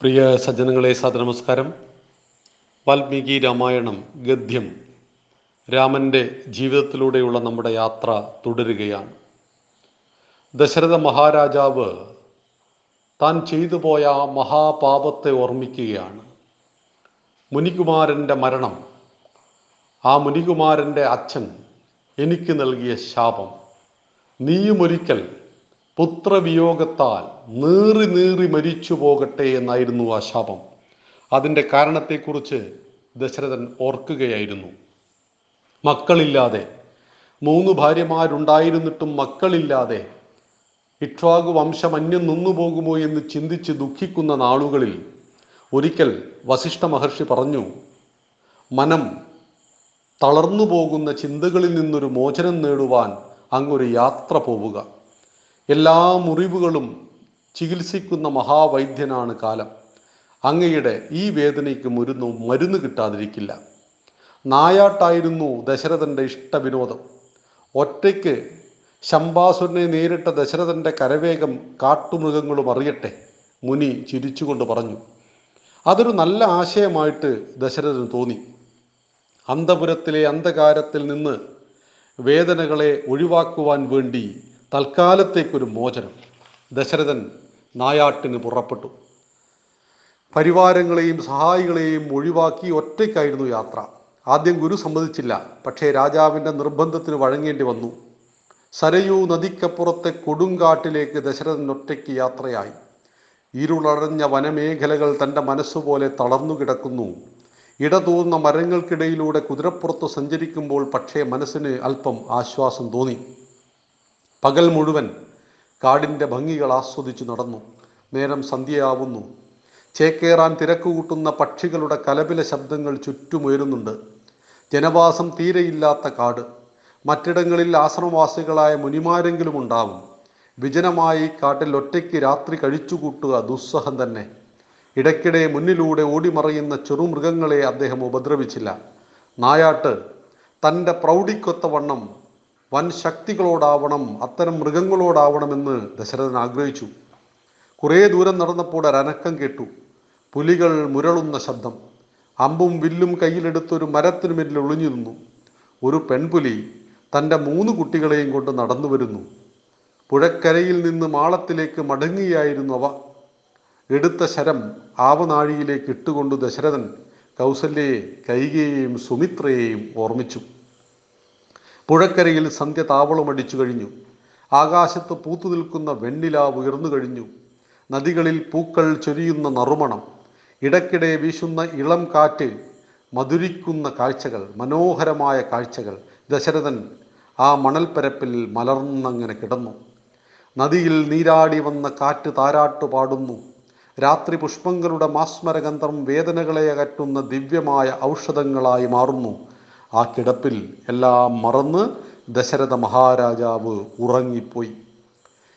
പ്രിയ സജ്ജനങ്ങളെ നമസ്കാരം വാൽമീകി രാമായണം ഗദ്യം രാമന്റെ ജീവിതത്തിലൂടെയുള്ള നമ്മുടെ യാത്ര തുടരുകയാണ്. ദശരഥ മഹാരാജാവ് താൻ ചെയ്തു പോയ മഹാപാപത്തെ ഓർമ്മിക്കുകയാണ്. മുനികുമാരന്റെ മരണം ആ മുനികുമാരന്റെ അച്ഛൻ എനിക്ക് നൽകിയ ശാപം. നീയുമൊരിക്കൽ പുത്രവിയോഗത്താൽ നീറി നീറി മരിച്ചു പോകട്ടെ എന്നായിരുന്നു ആ ശാപം. അതിന്റെ കാരണത്തെക്കുറിച്ച് ദശരഥൻ ഓർക്കുകയായിരുന്നു. മക്കളില്ലാതെ മൂന്ന് ഭാര്യമാരുണ്ടായിരുന്നിട്ടും മക്കളില്ലാതെ ഇക്ഷ്വാകു വംശം അന്യം നിന്നുപോകുമോ എന്ന് ചിന്തിച്ച് ദുഃഖിക്കുന്ന നാളുകളിൽ ഒരിക്കൽ വസിഷ്ഠ മഹർഷി പറഞ്ഞു മനം തളർന്നു പോകുന്ന ചിന്തകളിൽ നിന്നൊരു മോചനം നേടുവാൻ അങ്ങൊരു യാത്ര പോവുക. എല്ലാ മുറിവുകളും ചികിത്സിക്കുന്ന മഹാവൈദ്യനാണ് കാലം. അങ്ങയുടെ ഈ വേദനയ്ക്ക് മരുന്നു മരുന്ന് കിട്ടാതിരിക്കില്ല. നായാട്ടായിരുന്നു ദശരഥന്റെ ഇഷ്ടവിനോദം. ഒറ്റയ്ക്ക് ശംബാസുരനെ നേരിട്ട ദശരഥന്റെ കരവേഗം കാട്ടുമൃഗങ്ങളും അറിയട്ടെ മുനി ചിരിച്ചുകൊണ്ട് പറഞ്ഞു. അതൊരു നല്ല ആശയമായിട്ട് ദശരഥന് തോന്നി. അന്തപുരത്തിലെ അന്ധകാരത്തിൽ നിന്ന് വേദനകളെ ഒഴിവാക്കുവാൻ വേണ്ടി തൽക്കാലത്തേക്കൊരു മോചനം. ദശരഥൻ നായാട്ടിന് പുറപ്പെട്ടു. പരിവാരങ്ങളെയും സഹായികളെയും ഒഴിവാക്കി ഒറ്റയ്ക്കായിരുന്നു യാത്ര. ആദ്യം ഗുരു സമ്മതിച്ചില്ല. പക്ഷേ രാജാവിന്റെ നിർബന്ധത്തിന് വഴങ്ങേണ്ടി വന്നു. സരയൂ നദിക്കപ്പുറത്തെ കൊടുങ്കാട്ടിലേക്ക് ദശരഥൻ ഒറ്റയ്ക്ക് യാത്രയായി. ഇരുളടഞ്ഞ വനമേഖലകൾ തന്റെ മനസ്സുപോലെ തളർന്നു കിടക്കുന്നു. ഇടതൂർന്ന മരങ്ങൾക്കിടയിലൂടെ കുതിരപ്പുറത്ത് സഞ്ചരിക്കുമ്പോൾ പക്ഷേ മനസ്സിന് അല്പം ആശ്വാസം തോന്നി. പകൽ മുഴുവൻ കാടിന്റെ ഭംഗികൾ ആസ്വദിച്ചു നടന്നു. നേരം സന്ധ്യയാവുന്നു. ചേക്കേറാൻ തിരക്കുകൂട്ടുന്ന പക്ഷികളുടെ കലപില ശബ്ദങ്ങൾ ചുറ്റുമുയരുന്നുണ്ട്. ജനവാസം തീരെയില്ലാത്ത കാട്. മറ്റിടങ്ങളിൽ ആശ്രമവാസികളായ മുനിമാരെങ്കിലും ഉണ്ടാവും. വിജനമായി കാട്ടിൽ ഒറ്റയ്ക്ക് രാത്രി കഴിച്ചുകൂട്ടുക ദുസ്സഹം തന്നെ. ഇടയ്ക്കിടെ മുന്നിലൂടെ ഓടിമറയുന്ന ചെറുമൃഗങ്ങളെ അദ്ദേഹം ഉപദ്രവിച്ചില്ല. നായാട്ട് തന്റെ പ്രൗഢിക്കൊത്തവണ്ണം വൻ ശക്തികളോടാവണം അത്തരം മൃഗങ്ങളോടാവണമെന്ന് ദശരഥൻ ആഗ്രഹിച്ചു. കുറേ ദൂരം നടന്നപ്പോൾ ഒരനക്കം കേട്ടു. പുലികൾ മുരളുന്ന ശബ്ദം. അമ്പും വില്ലും കയ്യിലെടുത്തൊരു മരത്തിനു മേലിൽ ഒളിഞ്ഞു നിന്നു. ഒരു പെൺപുലി തന്റെ മൂന്ന് കുട്ടികളെയും കൊണ്ട് നടന്നു വരുന്നു. പുഴക്കരയിൽ നിന്ന് മാളത്തിലേക്ക് മടങ്ങുകയായിരുന്നു അവ. എടുത്ത ശരം ആവനാഴിയിലേക്ക് ഇട്ടുകൊണ്ട് ദശരഥൻ കൗസല്യയെ കൈകയെയും സുമിത്രയെയും ഓർമ്മിച്ചു. പുഴക്കരയിൽ സന്ധ്യ താവളമടിച്ചു കഴിഞ്ഞു. ആകാശത്ത് പൂത്തു നിൽക്കുന്ന വെണ്ണില ഉയർന്നു കഴിഞ്ഞു. നദികളിൽ പൂക്കൾ ചൊരിയുന്ന നറുമണം ഇടയ്ക്കിടെ വീശുന്ന ഇളം കാറ്റ് മധുരിക്കുന്ന കാഴ്ചകൾ മനോഹരമായ കാഴ്ചകൾ. ദശരഥൻ ആ മണൽപ്പരപ്പിൽ മലർന്നങ്ങനെ കിടന്നു. നദിയിൽ നീരാടി വന്ന കാറ്റ് താരാട്ടു പാടുന്നു. രാത്രി പുഷ്പങ്ങളുടെ മാസ്മരഗന്ധം വേദനകളെ അകറ്റുന്ന ദിവ്യമായ ഔഷധങ്ങളായി മാറുന്നു. ആ കിടപ്പിൽ എല്ലാം മറന്ന് ദശരഥ മഹാരാജാവ് ഉറങ്ങിപ്പോയി.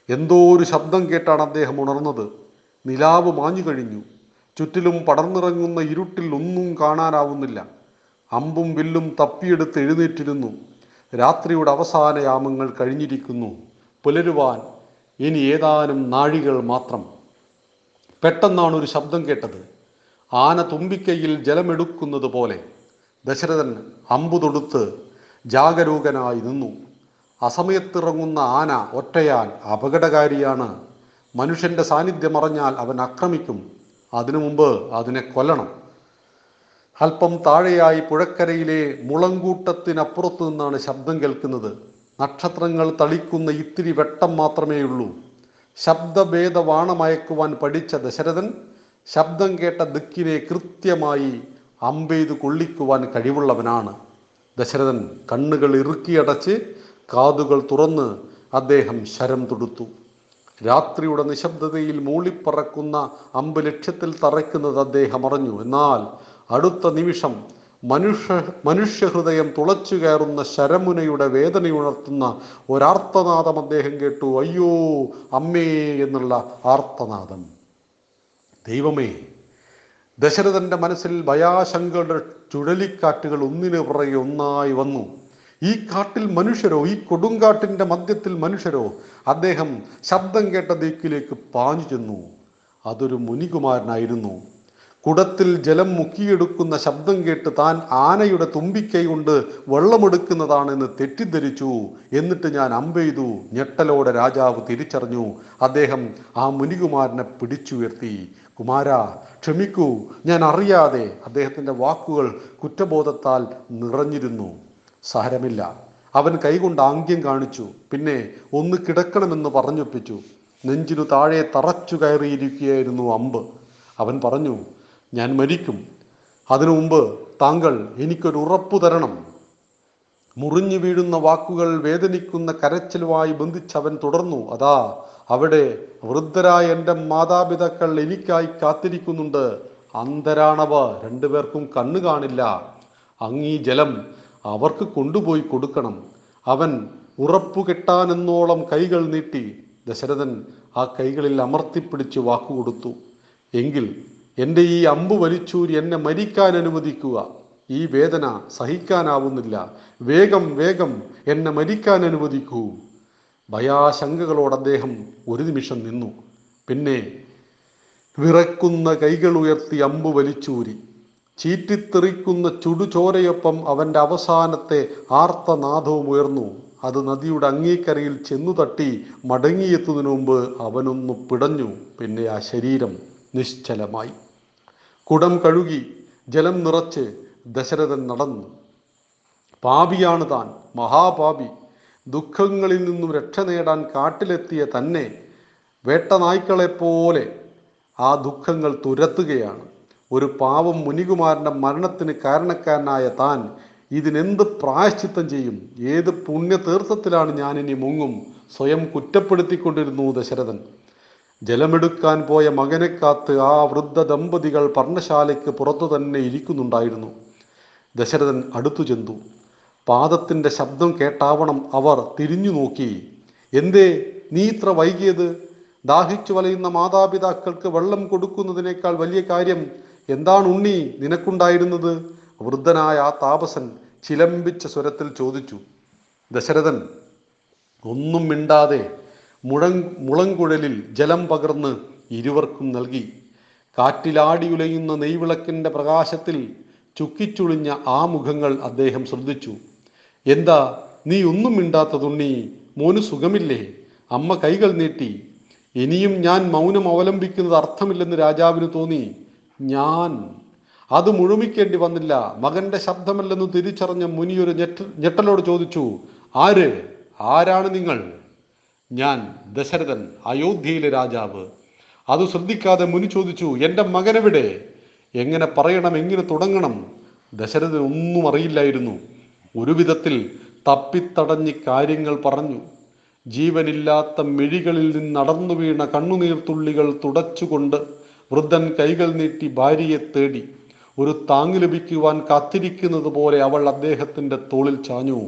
എന്തോ ഒരു ശബ്ദം കേട്ടാണ് അദ്ദേഹം ഉണർന്നത്. നിലാവ് മാഞ്ഞു കഴിഞ്ഞു. ചുറ്റിലും പടർന്നിറങ്ങുന്ന ഇരുട്ടിൽ ഒന്നും കാണാനാവുന്നില്ല. അമ്പും വില്ലും തപ്പിയെടുത്ത് എഴുന്നേറ്റിരുന്നു. രാത്രിയുടെ അവസാന യാമങ്ങൾ കഴിഞ്ഞിരിക്കുന്നു. പുലരുവാൻ ഇനി ഏതാനും നാഴികൾ മാത്രം. പെട്ടെന്നാണ് ഒരു ശബ്ദം കേട്ടത്. ആന തുമ്പിക്കൈയിൽ ജലമെടുക്കുന്നത് പോലെ ദശരഥൻ അമ്പു തൊടുത്ത് ജാഗരൂകനായി നിന്നു. അസമയത്തിറങ്ങുന്ന ആന ഒറ്റയാൻ അപകടകാരിയാണ്. മനുഷ്യന്റെ സാന്നിധ്യം അറിഞ്ഞാൽ അവൻ ആക്രമിക്കും അതിനു മുമ്പ് അതിനെ കൊല്ലണം. അല്പം താഴെയായി പുഴക്കരയിലെ മുളങ്കൂട്ടത്തിനപ്പുറത്തു നിന്നാണ് ശബ്ദം കേൾക്കുന്നത്. നക്ഷത്രങ്ങൾ തളിക്കുന്ന ഇത്തിരി വെട്ടം മാത്രമേയുള്ളൂ. ശബ്ദഭേദവാണമയക്കുവാൻ പഠിച്ച ദശരഥൻ ശബ്ദം കേട്ട ദിക്കിനെ കൃത്യമായി അമ്പെയ്ത് കൊള്ളിക്കുവാൻ കഴിവുള്ളവനാണ്. ദശരഥൻ കണ്ണുകൾ ഇറുക്കിയടച്ച് കാതുകൾ തുറന്ന് അദ്ദേഹം ശരം തൊടുത്തു. രാത്രിയുടെ നിശബ്ദതയിൽ മൂളിപ്പറക്കുന്ന അമ്പ് ലക്ഷ്യത്തിൽ തറയ്ക്കുന്നത് അദ്ദേഹം അറിഞ്ഞു. എന്നാൽ അടുത്ത നിമിഷം മനുഷ്യ മനുഷ്യഹൃദയം തുളച്ചു കയറുന്ന ശരമുനയുടെ വേദനയുണർത്തുന്ന ഒരാർത്തനാദം അദ്ദേഹം കേട്ടു. അയ്യോ അമ്മേ എന്നുള്ള ആർത്തനാദം. ദൈവമേ ദശരഥന്റെ മനസ്സിൽ ഭയാശങ്കയുടെ ചുഴലിക്കാറ്റുകൾ ഒന്നിനു പുറകെ ഒന്നായി വന്നു. ഈ കാട്ടിൽ മനുഷ്യരോ ഈ കൊടുങ്കാട്ടിന്റെ മധ്യത്തിൽ മനുഷ്യരോ? അദ്ദേഹം ശബ്ദം കേട്ട ദിക്കിലേക്ക് പാഞ്ഞു ചെന്നു. അതൊരു മുനികുമാരനായിരുന്നു. കുടത്തിൽ ജലം മുക്കിയെടുക്കുന്ന ശബ്ദം കേട്ട് താൻ ആനയുടെ തുമ്പിക്കൈ കൊണ്ട് വെള്ളമെടുക്കുന്നതാണെന്ന് തെറ്റിദ്ധരിച്ചു. എന്നിട്ട് ഞാൻ അമ്പെയ്തു ഞെട്ടലോടെ രാജാവ് തിരിച്ചറിഞ്ഞു. അദ്ദേഹം ആ മുനികുമാരനെ പിടിച്ചുയർത്തി. കുമാര ക്ഷമിക്കൂ. ഞാൻ അറിയാതെ അദ്ദേഹത്തിന്റെ വാക്കുകൾ കുറ്റബോധത്താൽ നിറഞ്ഞിരുന്നു. സാരമില്ല. അവൻ കൈകൊണ്ട് ആംഗ്യം കാണിച്ചു. പിന്നെ ഒന്ന് കിടക്കണമെന്ന് പറഞ്ഞൊപ്പിച്ചു. നെഞ്ചിനു താഴെ തറച്ചു കയറിയിരിക്കുകയായിരുന്നു അമ്പ്. അവൻ പറഞ്ഞു ഞാൻ മരിക്കും. അതിനു മുമ്പ് താങ്കൾ എനിക്കൊരു ഉറപ്പു തരണം. മുറിഞ്ഞു വീഴുന്ന വാക്കുകൾ വേദനിക്കുന്ന കരച്ചിലുമായി ബന്ധിച്ചവൻ തുടർന്നു. അതാ അവിടെ വൃദ്ധരായ എന്റെ മാതാപിതാക്കൾ എനിക്കായി കാത്തിരിക്കുന്നുണ്ട്. അന്തരാണവ രണ്ടുപേർക്കും കണ്ണു കാണില്ല. അങ്ങീ ജലം അവർക്ക് കൊണ്ടുപോയി കൊടുക്കണം. അവൻ ഉറപ്പു കെട്ടാനെന്നോളം കൈകൾ നീട്ടി ദശരഥൻ ആ കൈകളിൽ അമർത്തിപ്പിടിച്ച് വാക്കുകൊടുത്തു എങ്കിൽ എന്റെ ഈ അമ്പു വലിച്ചൂരി എന്നെ മരിക്കാൻ അനുവദിക്കുക. ഈ വേദന സഹിക്കാനാവുന്നില്ല. വേഗം വേഗം എന്നെ മരിക്കാൻ അനുവദിക്കൂ. ഭയാശങ്കകളോട് അദ്ദേഹം ഒരു നിമിഷം നിന്നു. പിന്നെ വിറക്കുന്ന കൈകൾ ഉയർത്തി അമ്പ് വലിച്ചൂരി. ചീറ്റിത്തെറിക്കുന്ന ചുടുചോരയൊപ്പം അവന്റെ അവസാനത്തെ ആർത്തനാദവും ഉയർന്നു. അത് നദിയുടെ അങ്ങേക്കരയിൽ ചെന്നു തട്ടി മടങ്ങിയെത്തുന്നതിന് മുമ്പ് അവനൊന്നു പിടഞ്ഞു. പിന്നെ ആ ശരീരം നിശ്ചലമായി. കുടം കഴുകി ജലം നിറച്ച് ദശരഥൻ നടന്നു. പാപിയാണ് താൻ മഹാപാപി. ദുഃഖങ്ങളിൽ നിന്നും രക്ഷ നേടാൻ കാട്ടിലെത്തിയ തന്നെ വേട്ട നായ്ക്കളെപ്പോലെ ആ ദുഃഖങ്ങൾ തുരത്തുകയാണ്. ഒരു പാവം മുനികുമാരന്റെ മരണത്തിന് കാരണക്കാരനായ താൻ ഇതിനെന്ത് പ്രായശ്ചിത്തം ചെയ്യും? ഏത് പുണ്യതീർത്ഥത്തിലാണ് ഞാനിനി മുങ്ങും? സ്വയം കുറ്റപ്പെടുത്തിക്കൊണ്ടിരുന്നു ദശരഥൻ. ജലമെടുക്കാൻ പോയ മകനെ കാത്ത് ആ വൃദ്ധ ദമ്പതികൾ പർണശാലയ്ക്ക് പുറത്തു തന്നെ ഇരിക്കുന്നുണ്ടായിരുന്നു. ദശരഥൻ അടുത്തു ചെന്നു പാദത്തിന്റെ ശബ്ദം കേട്ടാവണം അവർ തിരിഞ്ഞു നോക്കി. എന്തേ നീ ഇത്ര വൈകിയത്? ദാഹിച്ചു വലയുന്ന മാതാപിതാക്കൾക്ക് വെള്ളം കൊടുക്കുന്നതിനേക്കാൾ വലിയ കാര്യം എന്താണ് ഉണ്ണി നിനക്കുണ്ടായിരുന്നത്? വൃദ്ധനായ ആ താപസൻ ചിലമ്പിച്ച സ്വരത്തിൽ ചോദിച്ചു. ദശരഥൻ ഒന്നും മിണ്ടാതെ മുഴങ് മുളങ്കുഴലിൽ ജലം പകർന്ന് ഇരുവർക്കും നൽകി. കാറ്റിലാടിയുലയുന്ന നെയ്വിളക്കിന്റെ പ്രകാശത്തിൽ ചുക്കിച്ചുളിഞ്ഞ ആ മുഖങ്ങൾ അദ്ദേഹം ശ്രദ്ധിച്ചു. എന്താ നീ ഒന്നും മിണ്ടാത്തതുണ്ണി മോന് സുഖമില്ലേ? അമ്മ കൈകൾ നീട്ടി. ഇനിയും ഞാൻ മൗനം അവലംബിക്കുന്നത് അർത്ഥമില്ലെന്ന് രാജാവിന് തോന്നി. ഞാൻ. അത് മുഴുമിക്കേണ്ടി വന്നില്ല. മകന്റെ ശബ്ദമല്ലെന്ന് തിരിച്ചറിഞ്ഞ മുനി ഒരു ഞെട്ട ഞെട്ടലോട് ചോദിച്ചു ആര്? ആരാണ് നിങ്ങൾ? ഞാൻ ദശരഥൻ അയോധ്യയിലെ രാജാവ്. അത് ശ്രദ്ധിക്കാതെ മുനി ചോദിച്ചു എന്റെ മകനെവിടെ? എങ്ങനെ പറയണം? എങ്ങനെ തുടങ്ങണം? ദശരഥൻ ഒന്നും അറിയില്ലായിരുന്നു. ഒരു വിധത്തിൽ തപ്പിത്തടഞ്ഞ് കാര്യങ്ങൾ പറഞ്ഞു. ജീവനില്ലാത്ത മിഴികളിൽ നിന്ന് നടന്നു വീണ കണ്ണുനീർത്തുള്ളികൾ തുടച്ചുകൊണ്ട് വൃദ്ധൻ കൈകൾ നീട്ടി ഭാര്യയെ തേടി. ഒരു താങ് ലഭിക്കുവാൻ കാത്തിരിക്കുന്നത് പോലെ അവൾ അദ്ദേഹത്തിന്റെ തോളിൽ ചാഞ്ഞു.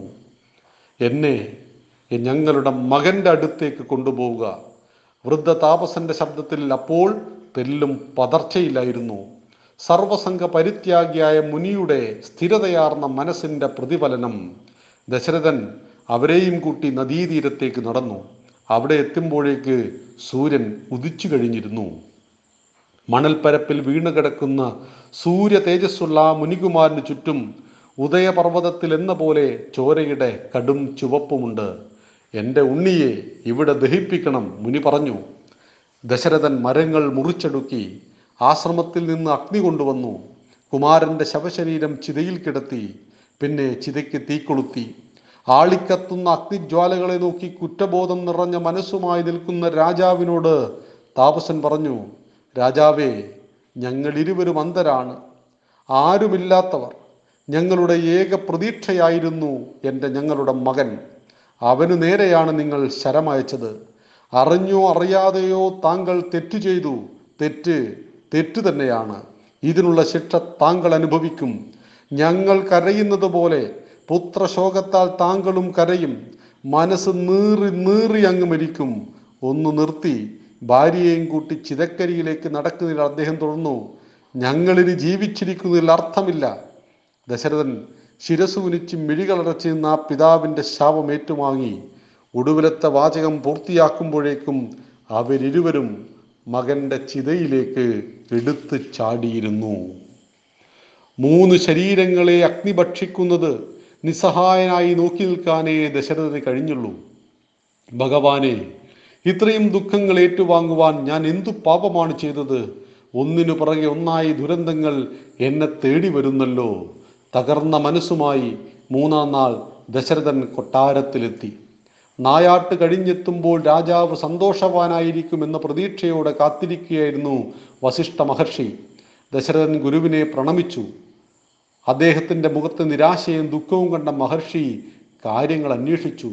എന്നെ ഞങ്ങളുടെ മകന്റെ അടുത്തേക്ക് കൊണ്ടുപോവുക. വൃദ്ധ താപസന്റെ ശബ്ദത്തിൽ അപ്പോൾ തെല്ലും പതർച്ചയില്ലായിരുന്നു സർവസംഘ പരിത്യാഗിയായ മുനിയുടെ സ്ഥിരതയാർന്ന മനസ്സിന്റെ പ്രതിഫലനം. ദശരഥൻ അവരെയും കൂട്ടി നദീതീരത്തേക്ക് നടന്നു. അവിടെ എത്തുമ്പോഴേക്ക് സൂര്യൻ ഉദിച്ചു കഴിഞ്ഞിരുന്നു. മണൽപ്പരപ്പിൽ വീണുകിടക്കുന്ന സൂര്യ തേജസ്സുള്ള മുനികുമാരന് ചുറ്റും ഉദയപർവതത്തിൽ എന്ന പോലെ ചോരയുടെ കടും ചുവപ്പുമുണ്ട്. എന്റെ ഉണ്ണിയെ ഇവിടെ ദഹിപ്പിക്കണം മുനി പറഞ്ഞു. ദശരഥൻ മരങ്ങൾ മുറിച്ചെടുക്കി ആശ്രമത്തിൽ നിന്ന് അഗ്നി കൊണ്ടുവന്നു. കുമാരന്റെ ശവശരീരം ചിതയിൽ കിടത്തി പിന്നെ ചിതയ്ക്ക് തീ കൊളുത്തി. ആളിക്കത്തുന്ന അഗ്നിജ്വാലകളെ നോക്കി കുറ്റബോധം നിറഞ്ഞ മനസ്സുമായി നിൽക്കുന്ന രാജാവിനോട് താപസൻ പറഞ്ഞു രാജാവേ ഞങ്ങൾ ഇരുവരും അന്ധരാണ്. ആരുമില്ലാത്തവർ. ഞങ്ങളുടെ ഏക പ്രതീക്ഷയായിരുന്നു എന്റെ ഞങ്ങളുടെ മകൻ. അവനു നേരെയാണ് നിങ്ങൾ ശരമയച്ചത്. അറിഞ്ഞോ അറിയാതെയോ താങ്കൾ തെറ്റു ചെയ്തു. തെറ്റ് തെറ്റ് തന്നെയാണ്. ഇതിനുള്ള ശിക്ഷ താങ്കൾ അനുഭവിക്കും. ഞങ്ങൾ കരയുന്നത് പോലെ പുത്രശോകത്താൽ താങ്കളും കരയും. മനസ്സ് നീറി നീറി അങ്ങ് മരിക്കും. ഒന്ന് നിർത്തി. ഭാര്യയെയും കൂട്ടി ചിതക്കരിയിലേക്ക് നടക്കുന്നതിൽ അദ്ദേഹം തുടർന്നു. ഞങ്ങളിനി ജീവിച്ചിരിക്കുന്നതിൽ അർത്ഥമില്ല. ദശരഥൻ ശിരസുവിനിച്ച് മിഴികളടച്ച് നിന്ന് ആ പിതാവിന്റെ ശാപം ഏറ്റുവാങ്ങി ഒടുവിലത്തെ വാചകം പൂർത്തിയാക്കുമ്പോഴേക്കും അവരിരുവരും മകന്റെ ചിതയിലേക്ക് എടുത്തു ചാടിയിരുന്നു. മൂന്ന് ശരീരങ്ങളെ അഗ്നി ഭക്ഷിക്കുന്നത് നിസ്സഹായനായി നോക്കി നിൽക്കാനേ ദശരഥന് കഴിഞ്ഞുള്ളൂ. ഭഗവാനെ ഇത്രയും ദുഃഖങ്ങൾ ഏറ്റുവാങ്ങുവാൻ ഞാൻ എന്തു പാപമാണ് ചെയ്തത്? ഒന്നിനു പുറകെ ഒന്നായി ദുരന്തങ്ങൾ എന്നെ തേടി വരുന്നല്ലോ. തകർന്ന മനസ്സുമായി മൂന്നാം നാൾ ദശരഥൻ കൊട്ടാരത്തിലെത്തി. നായാട്ട് കഴിഞ്ഞെത്തുമ്പോൾ രാജാവ് സന്തോഷവാനായിരിക്കുമെന്ന പ്രതീക്ഷയോടെ കാത്തിരിക്കുകയായിരുന്നു വസിഷ്ഠ മഹർഷി. ദശരഥൻ ഗുരുവിനെ പ്രണമിച്ചു. അദ്ദേഹത്തിന്റെ മുഖത്ത് നിരാശയും ദുഃഖവും കണ്ട മഹർഷി കാര്യങ്ങൾ അന്വേഷിച്ചു.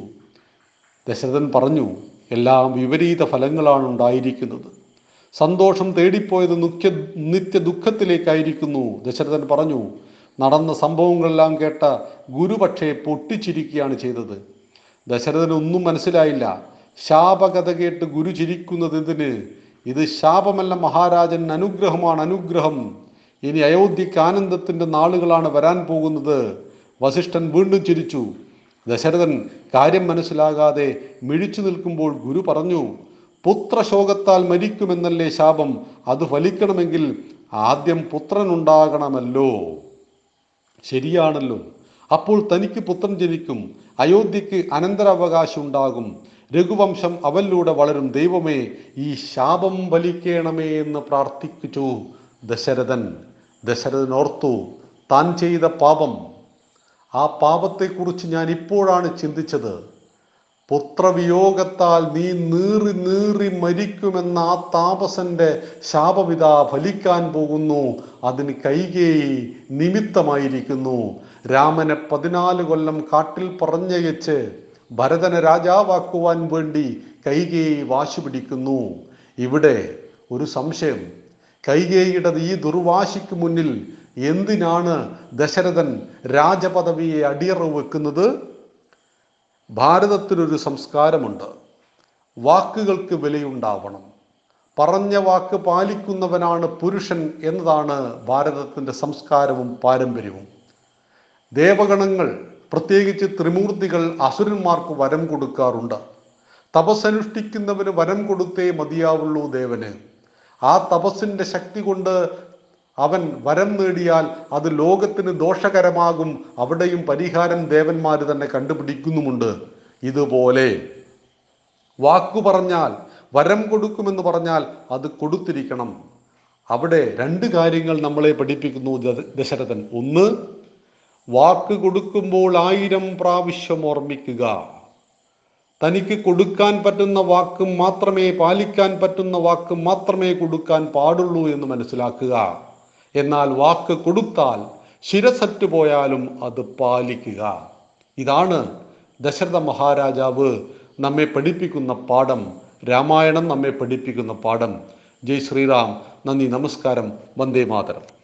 ദശരഥൻ പറഞ്ഞു എല്ലാം വിപരീത ഫലങ്ങളാണ് ഉണ്ടായിരിക്കുന്നത്. സന്തോഷം തേടിപ്പോയത് നിത്യ നിത്യ ദുഃഖത്തിലേക്കായിരിക്കുന്നു. ദശരഥൻ പറഞ്ഞു നടന്ന സംഭവങ്ങളെല്ലാം കേട്ട ഗുരു പക്ഷേ പൊട്ടിച്ചിരിക്കുകയാണ് ചെയ്തത്. ദശരഥന് ഒന്നും മനസ്സിലായില്ല. ശാപകഥ കേട്ട് ഗുരു ചിരിക്കുന്നത് എന്തിന്? ഇത് ശാപമല്ല മഹാരാജൻ അനുഗ്രഹമാണ് അനുഗ്രഹം. ഇനി അയോധ്യക്ക് ആനന്ദത്തിന്റെ നാളുകളാണ് വരാൻ പോകുന്നത്. വസിഷ്ഠൻ വീണ്ടും ചിരിച്ചു. ദശരഥൻ കാര്യം മനസ്സിലാകാതെ മിഴിച്ചു നിൽക്കുമ്പോൾ ഗുരു പറഞ്ഞു പുത്രശോകത്താൽ മരിക്കുമെന്നല്ലേ ശാപം? അത് ഫലിക്കണമെങ്കിൽ ആദ്യം പുത്രനുണ്ടാകണമല്ലോ. ശരിയാണല്ലോ. അപ്പോൾ തനിക്ക് പുത്രൻ ജനിക്കും. അയോധ്യയ്ക്ക് അനന്തരാവകാശം ഉണ്ടാകും രഘുവംശം അവനിലൂടെ വളരും. ദൈവമേ ഈ ശാപം വലിക്കണമേ എന്ന് പ്രാർത്ഥിച്ചു ദശരഥൻ. ദശരഥൻ ഓർത്തു താൻ ചെയ്ത പാപം. ആ പാപത്തെക്കുറിച്ച് ഞാൻ ഇപ്പോഴാണ് ചിന്തിച്ചത്. പുത്രവിയോഗത്താൽ നീ നീറി നീറി മരിക്കുമെന്ന ആ താപസന്റെ ശാപവിത ഫലിക്കാൻ പോകുന്നു. അതിന് കൈകേയി നിമിത്തമായിരിക്കുന്നു. രാമനെ പതിനാല് കൊല്ലം കാട്ടിൽ പറഞ്ഞയച്ച് ഭരതനെ രാജാവാക്കുവാൻ വേണ്ടി കൈകേയി വാശി പിടിക്കുന്നു. ഇവിടെ ഒരു സംശയം. കൈകേയിയുടെ ഈ ദുർവാശിക്ക് മുന്നിൽ എന്തിനാണ് ദശരഥൻ രാജപദവിയെ അടിയറവ് വെക്കുന്നത്? ഭാരതത്തിനൊരു സംസ്കാരമുണ്ട്. വാക്കുകൾക്ക് വിലയുണ്ടാവണം. പറഞ്ഞ വാക്ക് പാലിക്കുന്നവനാണ് പുരുഷൻ എന്നതാണ് ഭാരതത്തിന്റെ സംസ്കാരവും പാരമ്പര്യവും. ദേവഗണങ്ങൾ പ്രത്യേകിച്ച് ത്രിമൂർത്തികൾ അസുരന്മാർക്ക് വരം കൊടുക്കാറുണ്ട്. തപസ്സനുഷ്ഠിക്കുന്നവന് വരം കൊടുത്തേ മതിയാവുള്ളൂ ദേവന്. ആ തപസ്സിന്റെ ശക്തി കൊണ്ട് അവൻ വരം നേടിയാൽ അത് ലോകത്തിന് ദോഷകരമാകും. അവിടെയും പരിഹാരം ദേവന്മാർ തന്നെ കണ്ടുപിടിക്കുന്നുമുണ്ട്. ഇതുപോലെ വാക്കു പറഞ്ഞാൽ വരം കൊടുക്കുമെന്ന് പറഞ്ഞാൽ അത് കൊടുത്തിരിക്കണം. അവിടെ രണ്ട് കാര്യങ്ങൾ നമ്മളെ പഠിപ്പിക്കുന്നു ദശരഥൻ. ഒന്ന് വാക്ക് കൊടുക്കുമ്പോൾ ആയിരം പ്രാവശ്യം ഓർമ്മിക്കുക. തനിക്ക് കൊടുക്കാൻ പറ്റുന്ന വാക്ക് മാത്രമേ പാലിക്കാൻ പറ്റുന്ന വാക്ക് മാത്രമേ കൊടുക്കാൻ പാടുള്ളൂ എന്ന് മനസ്സിലാക്കുക. എന്നാൽ വാക്ക് കൊടുത്താൽ ശിരസറ്റ് പോയാലും അത് പാലിക്കുക. ഇതാണ് ദശരഥ മഹാരാജാവ് നമ്മെ പഠിപ്പിക്കുന്ന പാഠം. രാമായണം നമ്മെ പഠിപ്പിക്കുന്ന പാഠം. ജയ് ശ്രീറാം. നന്ദി നമസ്കാരം. വന്ദേ മാതരം.